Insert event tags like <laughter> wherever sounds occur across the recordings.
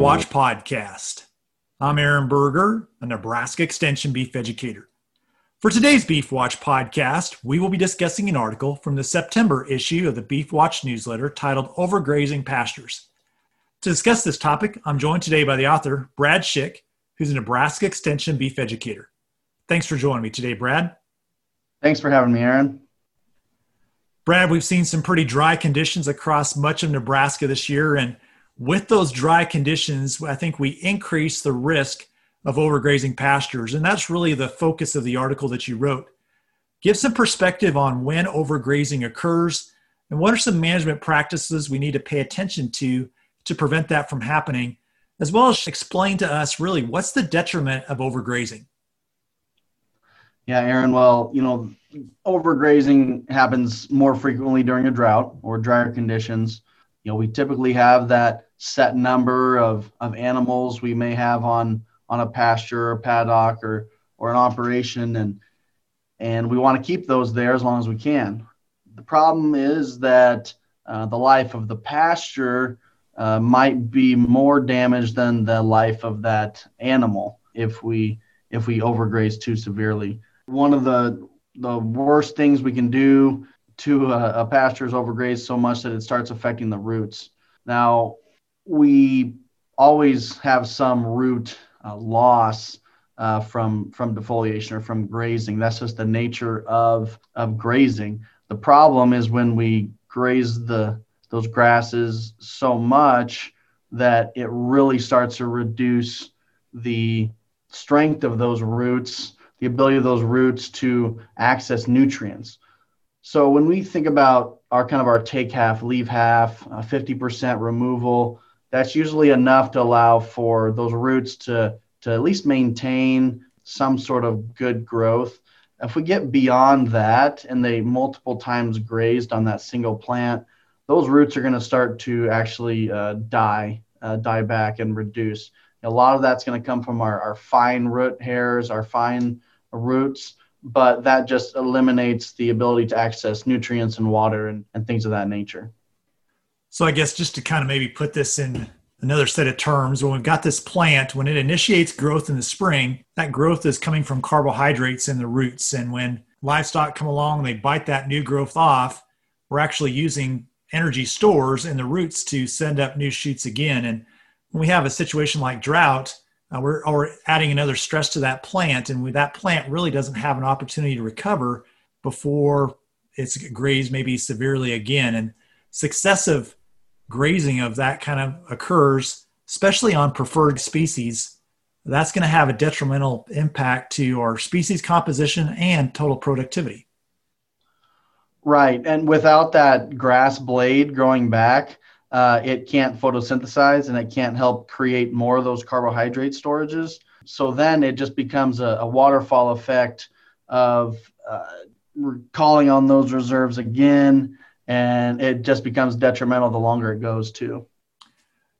Watch podcast. I'm Aaron Berger, a Nebraska Extension beef educator. For today's Beef Watch podcast, we will be discussing an article from the September issue of the Beef Watch newsletter titled Overgrazing Pastures. To discuss this topic, I'm joined today by the author, Brad Schick, who's a Nebraska Extension beef educator. Thanks for joining me today, Brad. Thanks for having me, Aaron. Brad, we've seen some pretty dry conditions across much of Nebraska this year. And with those dry conditions, I think we increase the risk of overgrazing pastures. And that's really the focus of the article that you wrote. Give some perspective on when overgrazing occurs and what are some management practices we need to pay attention to to prevent that from happening, as well as explain to us really what's the detriment of overgrazing. Yeah, Aaron. Well, you know, overgrazing happens more frequently during a drought or drier conditions. You know, we typically have that set number of, of animals we may have on on a pasture or paddock or or an operation and and we want to keep those there as long as we can. The problem is that uh, the life of the pasture uh, might be more damaged than the life of that animal if we if we overgraze too severely. One of the the worst things we can do to a, a pasture is overgraze so much that it starts affecting the roots. Now, we always have some root uh, loss uh, from from defoliation or from grazing. That's just the nature of of grazing. The problem is when we graze the those grasses so much that it really starts to reduce the strength of those roots, the ability of those roots to access nutrients. So when we think about our kind of our take half, leave half, uh, 50% removal, that's usually enough to allow for those roots to, to at least maintain some sort of good growth. If we get beyond that and they multiple times grazed on that single plant, those roots are going to start to actually uh, die, uh, die back and reduce. A lot of that's going to come from our, our fine root hairs, our fine roots but that just eliminates the ability to access nutrients and water and, and things of that nature. So I guess just to kind of maybe put this in another set of terms, when we've got this plant, when it initiates growth in the spring, that growth is coming from carbohydrates in the roots. And when livestock come along, and they bite that new growth off, we're actually using energy stores in the roots to send up new shoots again. And when we have a situation like drought, uh, we're, we're adding another stress to that plant, and we, that plant really doesn't have an opportunity to recover before it's grazed maybe severely again. And successive grazing of that kind of occurs, especially on preferred species. That's going to have a detrimental impact to our species composition and total productivity. Right. And without that grass blade growing back, uh, it can't photosynthesize and it can't help create more of those carbohydrate storages. So then it just becomes a, a waterfall effect of uh, calling on those reserves again, and it just becomes detrimental the longer it goes too.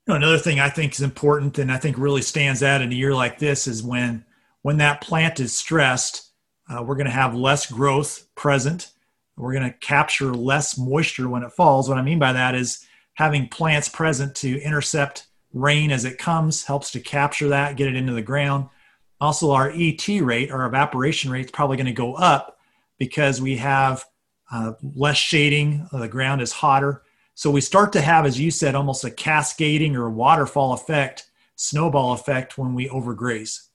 Another thing I think is important and I think really stands out in a year like this is when when that plant is stressed, uh, we're going to have less growth present. We're going to capture less moisture when it falls. What I mean by that is having plants present to intercept rain as it comes helps to capture that, get it into the ground. Also, our ET rate, our evaporation rate, is probably going to go up because we have uh, less shading. The ground is hotter. So we start to have, as you said, almost a cascading or waterfall effect, snowball effect when we overgraze.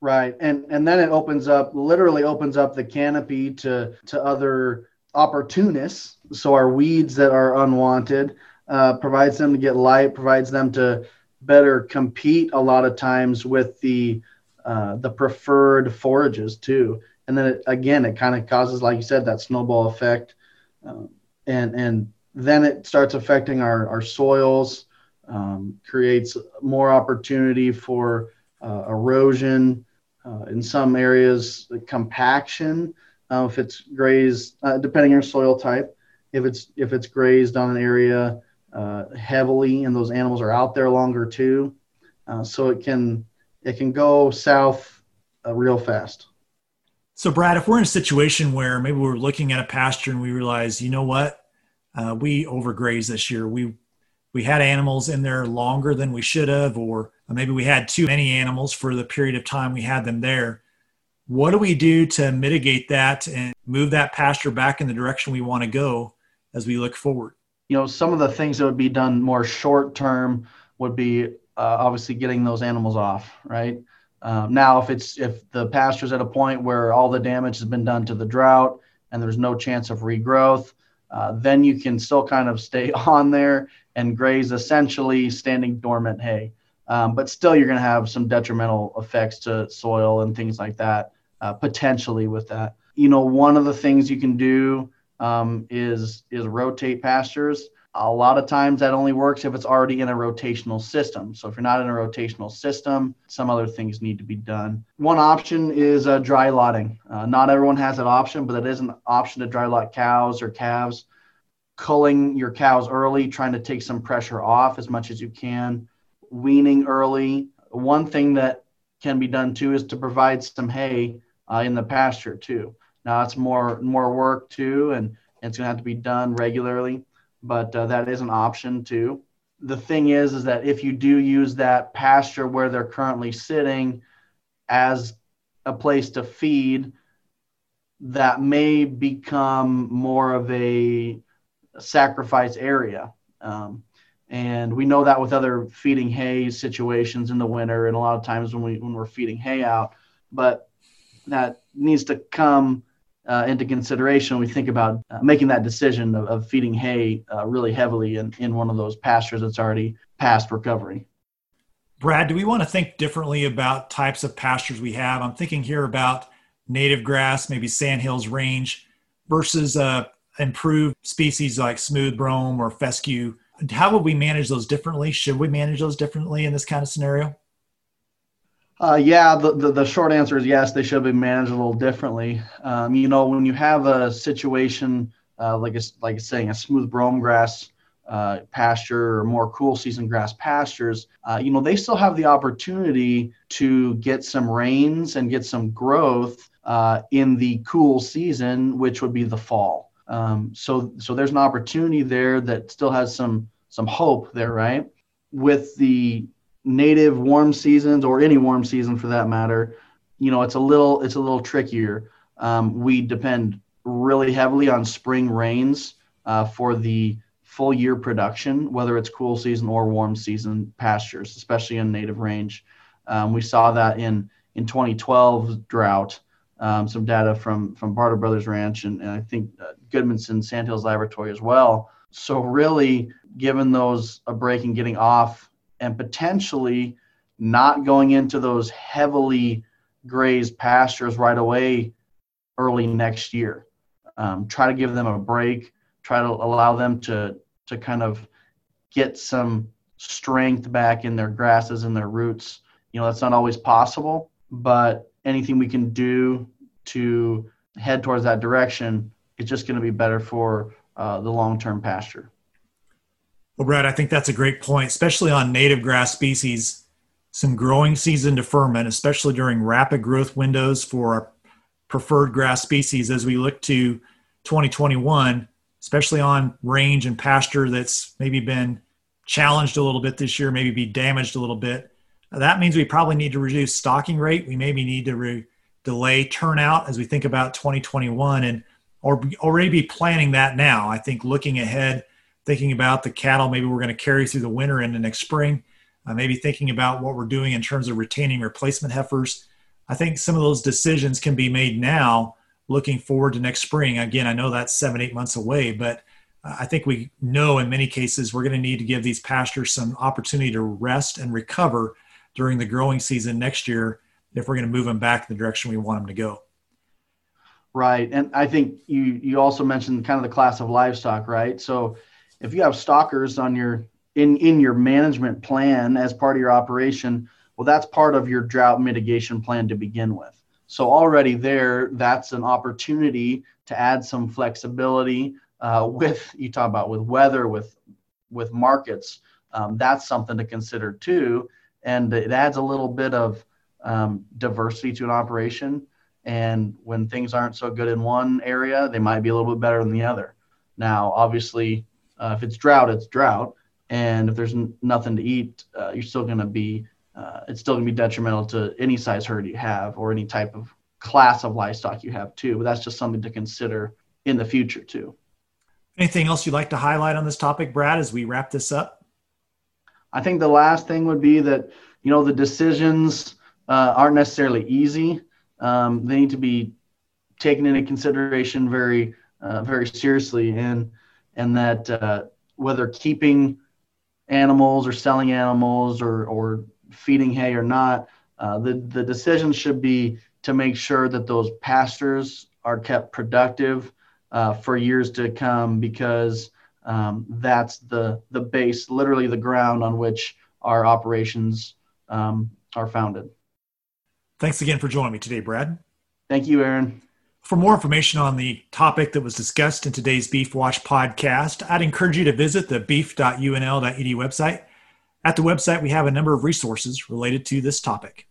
Right, and and then it opens up, literally opens up the canopy to to other opportunists, so our weeds that are unwanted, uh, provides them to get light, provides them to better compete a lot of times with the uh, the preferred forages too. And then it, again, it kind of causes, like you said, that snowball effect, uh, and and then it starts affecting our our soils, um, creates more opportunity for uh, erosion. Uh, in some areas, compaction uh, if it's grazed, uh, depending on soil type, if it's if it's grazed on an area uh, heavily and those animals are out there longer too, uh, so it can it can go south real fast. So, Brad, if we're in a situation where maybe we're looking at a pasture and we realize, you know what, uh, we overgrazed this year, we we had animals in there longer than we should have, or maybe we had too many animals for the period of time we had them there. What do we do to mitigate that and move that pasture back in the direction we want to go as we look forward? You know, some of the things that would be done more short term would be uh, obviously getting those animals off, right? Um, now, if it's if the pasture's at a point where all the damage has been done to the drought and there's no chance of regrowth, uh, then you can still kind of stay <laughs> on there and graze essentially standing dormant hay. Um, but still, you're going to have some detrimental effects to soil and things like that uh, potentially with that. You know, one of the things you can do um, is is rotate pastures. A lot of times that only works if it's already in a rotational system. So if you're not in a rotational system, some other things need to be done. One option is uh, dry lotting. Uh, not everyone has that option, but it is an option to dry lot cows or calves culling your cows early, trying to take some pressure off as much as you can, weaning early. One thing that can be done too is to provide some hay uh, in the pasture too. Now it's more more work too, and it's going to have to be done regularly, but uh, that is an option too. The thing is, is that if you do use that pasture where they're currently sitting as a place to feed, that may become more of a sacrifice area. Um, and we know that with other feeding hay situations in the winter, and a lot of times when we when we're feeding hay out, but that needs to come uh, into consideration when we think about uh, making that decision of, of feeding hay uh, really heavily in, in one of those pastures that's already past recovery. Brad, do we want to think differently about types of pastures we have? I'm thinking here about native grass, maybe sandhills range, versus uh, improved species like smooth brome or fescue. How would we manage those differently? Should we manage those differently in this kind of scenario? Uh, yeah, the, the, the, short answer is yes, they should be managed a little differently. Um, you know, when you have a situation uh, like a, like saying a smooth brome grass uh, pasture or more cool season grass pastures, uh, you know, they still have the opportunity to get some rains and get some growth uh, in the cool season, which would be the fall. Um, so so there's an opportunity there that still has some some hope there, right? With the native warm seasons or any warm season for that matter, you know, it's a little it's a little trickier. Um, we depend really heavily on spring rains uh, for the full year production, whether it's cool season or warm season pastures, especially in native range. Um, we saw that in in 2012 drought. Um, some data from from Barta Brothers Ranch and, and I think uh, Gudmundsen Sandhills Laboratory as well. So really, giving those a break and getting off and potentially not going into those heavily grazed pastures right away early next year. Um, try to give them a break. Try to allow them to to kind of get some strength back in their grasses and their roots. You know, that's not always possible, but anything we can do to head towards that direction is just going to be better for uh, the long term pasture. Well, Brad, I think that's a great point, especially on native grass species. Some growing season deferment, especially during rapid growth windows for our preferred grass species as we look to 2021, especially on range and pasture that's maybe been challenged a little bit this year, maybe be damaged a little bit. That means we probably need to reduce stocking rate. We maybe need to re- delay turnout as we think about 2021 and or already be planning that now. I think looking ahead thinking about the cattle maybe we're going to carry through the winter the next spring, uh, maybe thinking about what we're doing in terms of retaining replacement heifers. I think some of those decisions can be made now looking forward to next spring. Again, I know that's seven, eight months away, but uh, I think we know in many cases we're going to need to give these pastures some opportunity to rest and recover during the growing season next year if we're going to move them back in the direction we want them to go. Right. And I think you, you also mentioned kind of the class of livestock, right? So if you have stockers on your in in your management plan as part of your operation well that's part of your drought mitigation plan to begin with. So already there that's an opportunity to add some flexibility uh, with you talk about with weather with with markets um, that's something to consider too. And it adds a little bit of um, diversity to an operation. And when things aren't so good in one area they might be a little bit better than the other. Now obviously uh, if it's drought, it's drought, and if there's n- nothing to eat, uh, you're still going to be uh, it's still going to be detrimental to any size herd you have or any type of class of livestock you have too. But that's just something to consider in the future too. Anything else you'd like to highlight on this topic, Brad, as we wrap this up? I think the last thing would be that you know the decisions uh, aren't necessarily easy. Um, they need to be taken into consideration very uh, very seriously, and and that uh, whether keeping animals or selling animals or or feeding hay or not, uh, the the decision should be to make sure that those pastures are kept productive uh, for years to come because um, that's the the base, literally the ground on which our operations um, are founded. Thanks again for joining me today, Brad. Thank you, Aaron. For more information on the topic that was discussed in today's Beef Watch podcast, I'd encourage you to visit the beef.unl.edu website. At the website, we have a number of resources related to this topic.